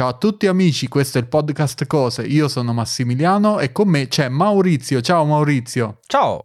Ciao a tutti amici, questo è il podcast Cose. Io sono Massimiliano e con me c'è Maurizio. Ciao Maurizio. Ciao.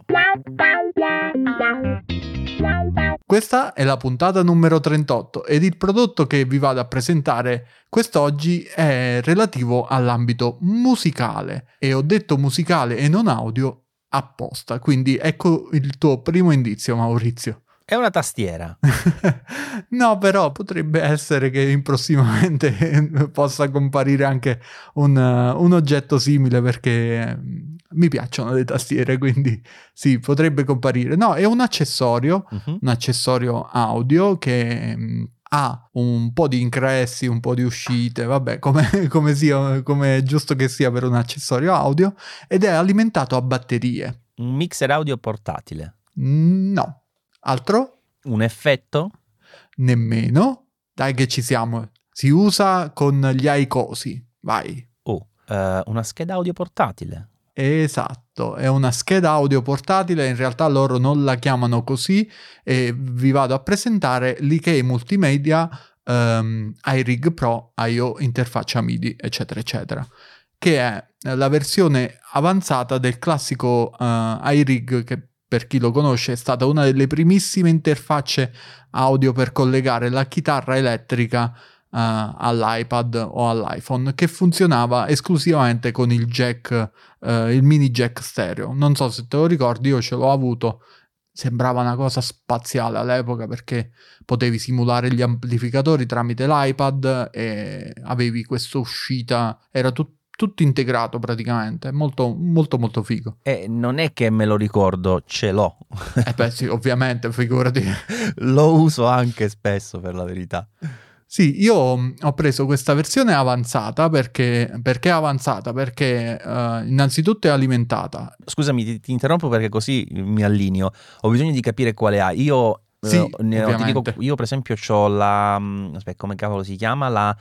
Questa è la puntata numero 38 ed il prodotto che vi vado a presentare quest'oggi è relativo all'ambito musicale e ho detto musicale e non audio apposta, quindi ecco il tuo primo indizio Maurizio. È una tastiera. no, però potrebbe essere che prossimamente possa comparire anche un, uh, un, oggetto simile perché mm, mi piacciono le tastiere, quindi sì, potrebbe comparire. No, è un accessorio, uh-huh. un accessorio audio che um, ha un po' di ingressi, un po' di uscite, vabbè, come, come, sia, come è giusto che sia per un accessorio audio, ed è alimentato a batterie. Un mixer audio portatile? Mm, no. Altro? Un effetto? Nemmeno. Dai che ci siamo. Si usa con gli aicosi. Vai. Oh, uh, una scheda audio portatile. Esatto, è una scheda audio portatile, in realtà loro non la chiamano così e vi vado a presentare l'IKEA Multimedia um, iRig Pro IO interfaccia MIDI, eccetera, eccetera, che è la versione avanzata del classico uh, iRig che per chi lo conosce, è stata una delle primissime interfacce audio per collegare la chitarra elettrica uh, all'iPad o all'iPhone, che funzionava esclusivamente con il jack, uh, il mini jack stereo. Non so se te lo ricordi, io ce l'ho avuto. Sembrava una cosa spaziale all'epoca perché potevi simulare gli amplificatori tramite l'iPad e avevi questa uscita, era tutto tutto integrato praticamente, molto molto molto figo. E non è che me lo ricordo, ce l'ho. eh beh sì, ovviamente, figurati. lo uso anche spesso per la verità. Sì, io ho preso questa versione avanzata perché, perché è avanzata? Perché uh, innanzitutto è alimentata. Scusami, ti, ti, interrompo perché così mi allineo. Ho bisogno di capire quale ha. Io, sì, uh, ne, dico, io per esempio ho la... Mm, aspetta, come cavolo si chiama? La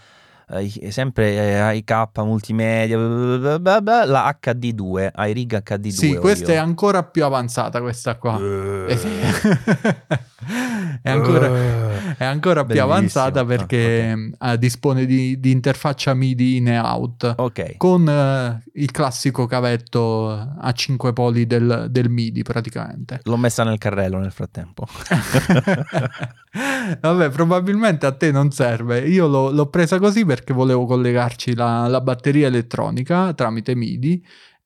eh, sempre eh, IK multimedia, blah blah blah, la HD2, iRig HD2. Sì, questa io. è ancora più avanzata questa qua. Uh. è ancora, uh. è ancora più avanzata perché okay. uh, dispone di, di, interfaccia MIDI in e out okay. con uh, il classico cavetto a 5 poli del, del MIDI praticamente. L'ho messa nel carrello nel frattempo. Vabbè, probabilmente a te non serve. Io l'ho, l'ho presa così perché volevo collegarci la, la batteria elettronica tramite MIDI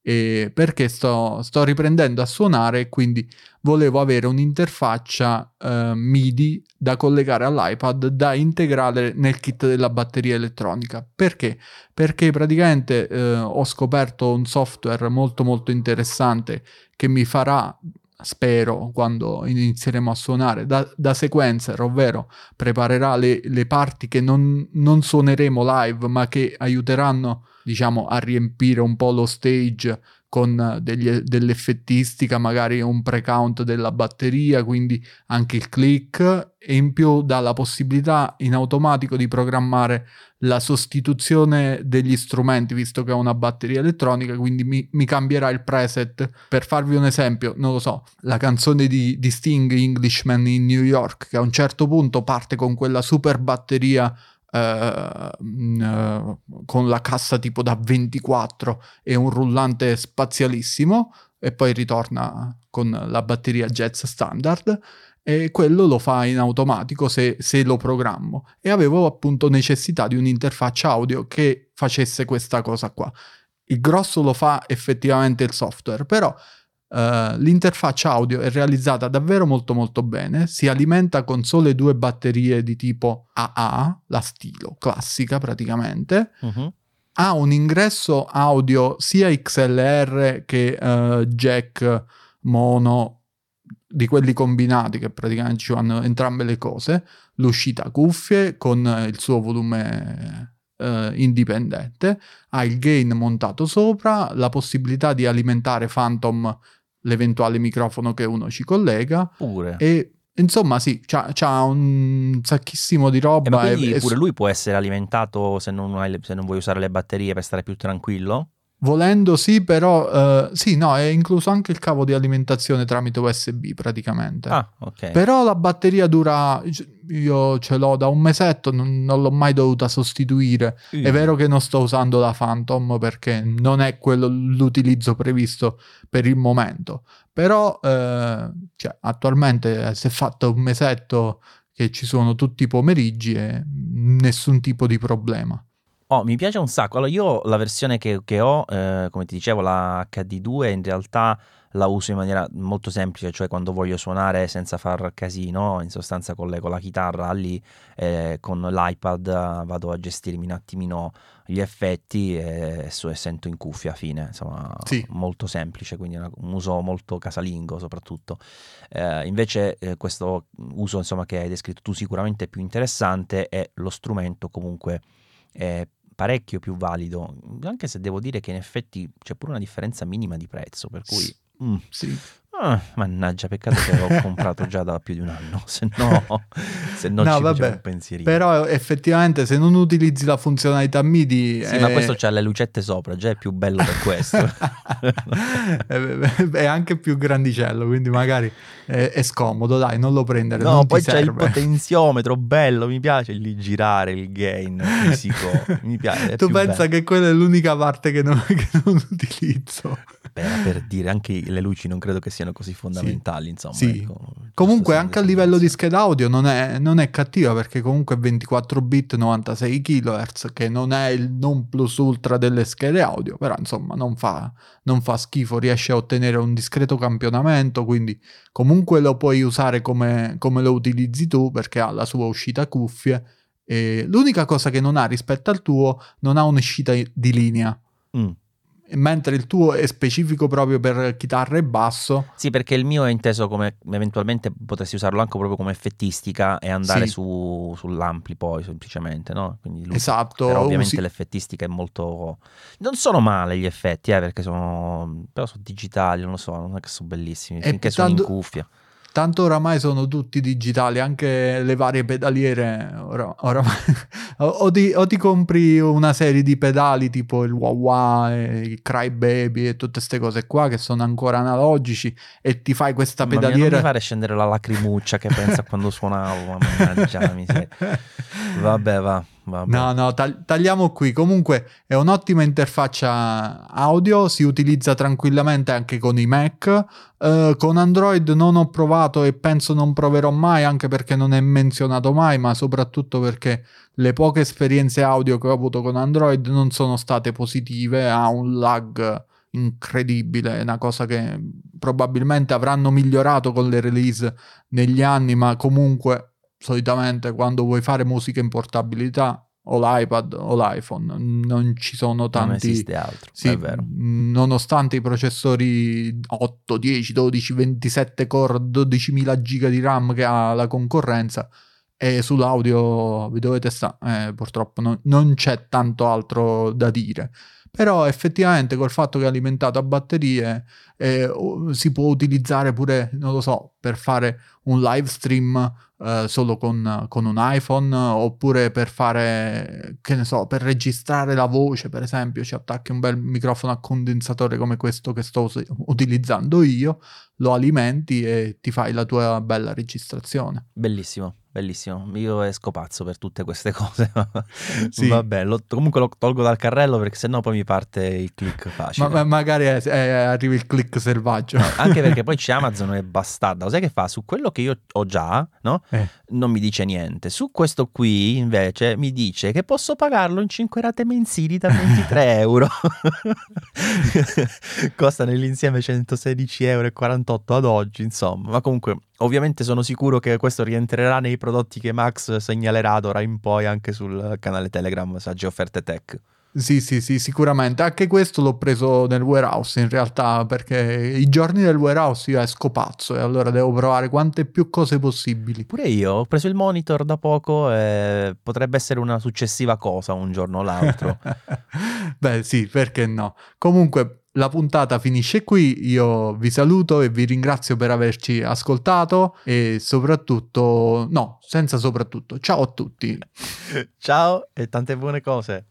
e perché sto, sto, riprendendo a suonare e quindi volevo avere un'interfaccia eh, MIDI da collegare all'iPad da integrare nel kit della batteria elettronica. Perché? Perché praticamente eh, ho scoperto un software molto molto interessante che mi farà spero, quando inizieremo a suonare da, da sequencer, ovvero preparerà le, le parti che non, non, suoneremo live, ma che aiuteranno, diciamo, a riempire un po' lo stage con degli, dell'effettistica, magari un pre-count della batteria, quindi anche il click e in più dà la possibilità in automatico di programmare la sostituzione degli strumenti, visto che ho una batteria elettronica, quindi mi, mi cambierà il preset. Per farvi un esempio, non lo so, la canzone di, di Sting, Englishman in New York, che a un certo punto parte con quella super batteria Uh, con la cassa tipo da 24 e un rullante spazialissimo e poi ritorna con la batteria jazz standard e quello lo fa in automatico se, se lo programmo. E avevo appunto necessità di un'interfaccia audio che facesse questa cosa qua. Il grosso lo fa effettivamente il software però Uh, l'interfaccia audio è realizzata davvero molto molto bene, si alimenta con sole due batterie di tipo AA, la stilo classica praticamente, uh-huh. ha un ingresso audio sia XLR che uh, jack mono di quelli combinati che praticamente ci vanno entrambe le cose, l'uscita cuffie con il suo volume Uh, indipendente, ha il gain montato sopra, la possibilità di alimentare Phantom l'eventuale microfono che uno ci collega. Pure. E insomma, sì, c'ha, c'ha un sacchissimo di roba. Eh, ma quindi e, pure e... lui può essere alimentato se non, hai, se non, vuoi usare le batterie per stare più tranquillo? Volendo sì, però eh, sì, no, è incluso anche il cavo di alimentazione tramite USB praticamente. Ah, ok. Però la batteria dura, io ce l'ho da un mesetto, non, non l'ho mai dovuta sostituire. Mm. È vero che non sto usando la Phantom perché non è quello l'utilizzo previsto per il momento, però eh, cioè, attualmente si è fatto un mesetto che ci sono tutti i pomeriggi e nessun tipo di problema. Oh, mi piace un sacco. Allora, io la versione che, che ho, eh, come ti dicevo, la HD2, in realtà la uso in maniera molto semplice, cioè quando voglio suonare senza far casino, in sostanza collego la chitarra lì, eh, con l'iPad eh, vado a gestirmi un attimino gli effetti e, e sento in cuffia, fine, insomma, Sì. molto semplice, quindi una- un uso molto casalingo soprattutto. Eh, invece eh, questo uso, insomma, che hai descritto tu sicuramente è più interessante e lo strumento comunque è parecchio più valido, anche se devo dire che in effetti c'è pure una differenza minima di prezzo, per cui... mm, Sì. Ah, mannaggia, peccato che l'ho comprato già da più di un anno, se no, se no, No, ci vabbè, un pensierino. Però effettivamente se non utilizzi la funzionalità MIDI... Sì, ma eh, questo c'ha le lucette sopra, già è più bello per questo. è anche più grandicello, quindi magari è, è scomodo, dai, non lo prendere. No, poi c'è il potenziometro, bello, mi piace lì girare il gain fisico, mi piace. è Tu pensa bello. che quella è l'unica parte che non, che non utilizzo. Beh, per dire, anche le luci non credo che siano così fondamentali, insomma. Sì. ecco, Comunque anche a livello di scheda audio non è, non è cattiva perché comunque è 24 bit 96 kHz che non è il non plus ultra delle schede audio, però insomma non fa, non fa schifo, riesce a ottenere un discreto campionamento, quindi comunque lo puoi usare come, come lo utilizzi tu perché ha la sua uscita cuffie. E l'unica cosa che non ha rispetto al tuo non ha un'uscita di linea, Mm. Mentre il tuo è specifico proprio per chitarra e basso. Sì, perché il mio è inteso come eventualmente potresti usarlo anche proprio come effettistica e andare Sì. su, sull'ampli poi semplicemente, no? Quindi lui- Esatto, Però ovviamente usi- l'effettistica è molto... Non sono male gli effetti, eh, perché sono... Però sono digitali, non lo so, non è che sono bellissimi. E Finché sono in tanto- cuffia. Tanto oramai sono tutti digitali, anche le varie pedaliere. ora- oramai- o, ti, o ti compri una serie di pedali tipo il Wawa, e il Crybaby e tutte queste cose qua che sono ancora analogici e ti fai questa Mamma mia, non pedaliera. mi fare scendere la lacrimuccia che pensa quando suonavo, mannaggia la miseria. Vabbè, va, vabbè. No, no, tag- tagliamo qui. Comunque è un'ottima interfaccia audio, si utilizza tranquillamente anche con i Mac. Eh, con Android non ho provato e penso non proverò mai, anche perché non è menzionato mai, ma soprattutto perché le poche esperienze audio che ho avuto con Android non sono state positive, ha un lag incredibile, è una cosa che probabilmente avranno migliorato con le release negli anni, ma comunque solitamente quando vuoi fare musica in portabilità o l'iPad o l'iPhone non ci sono non tanti esiste altro, sì, è vero. mh, nonostante i processori 8, 10, 12, 27 core, 12.000 giga di RAM che ha la concorrenza e sull'audio vi dovete stare, purtroppo non, non c'è tanto altro da dire. Però effettivamente col fatto che è alimentato a batterie eh, si può utilizzare pure, non lo so, per fare un live stream eh, solo con, con un iPhone oppure per fare, che ne so, per registrare la voce, per esempio, ci attacchi un bel microfono a condensatore come questo che sto utilizzando io, lo alimenti e ti fai la tua bella registrazione. Bellissimo, bellissimo. Io esco pazzo per tutte queste cose. Sì. Vabbè, lo- comunque lo tolgo dal carrello perché sennò poi mi parte il click facile. Ma, ma magari è- è- arriva il click selvaggio. No, anche perché poi c'è Amazon è bastarda. Lo sai che fa? Su quello che io ho già, no? Eh. Non mi dice niente. Su questo qui, invece, mi dice che posso pagarlo in 5 rate mensili da 23 euro. Costa nell'insieme 116,48 euro ad oggi, insomma. Ma comunque, ovviamente sono sicuro che questo rientrerà nei prodotti che Max segnalerà d'ora in poi anche sul canale Telegram Sagge Offerte Tech. Sì, sì, sì, sicuramente. Anche questo l'ho preso nel warehouse in realtà, perché i giorni del warehouse io esco pazzo e allora devo provare quante più cose possibili. Pure io ho preso il monitor da poco e potrebbe essere una successiva cosa un giorno o l'altro. Beh, sì, perché no? Comunque, la puntata finisce qui. Io vi saluto e vi ringrazio per averci ascoltato e soprattutto, no, senza soprattutto. Ciao a tutti. Ciao e tante buone cose.